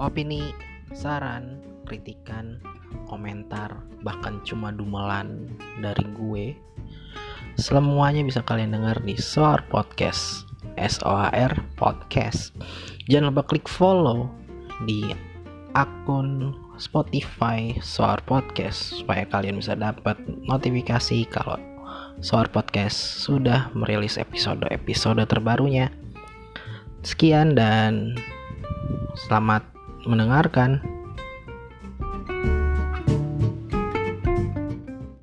opini, saran, kritikan, komentar, bahkan cuma dumelan dari gue. Semuanya bisa kalian dengar di Soar Podcast. S O A R Podcast. Jangan lupa klik follow di akun Spotify Soar Podcast supaya kalian bisa dapat notifikasi kalau Soar Podcast sudah merilis episode-episode terbarunya. Sekian dan selamat mendengarkan.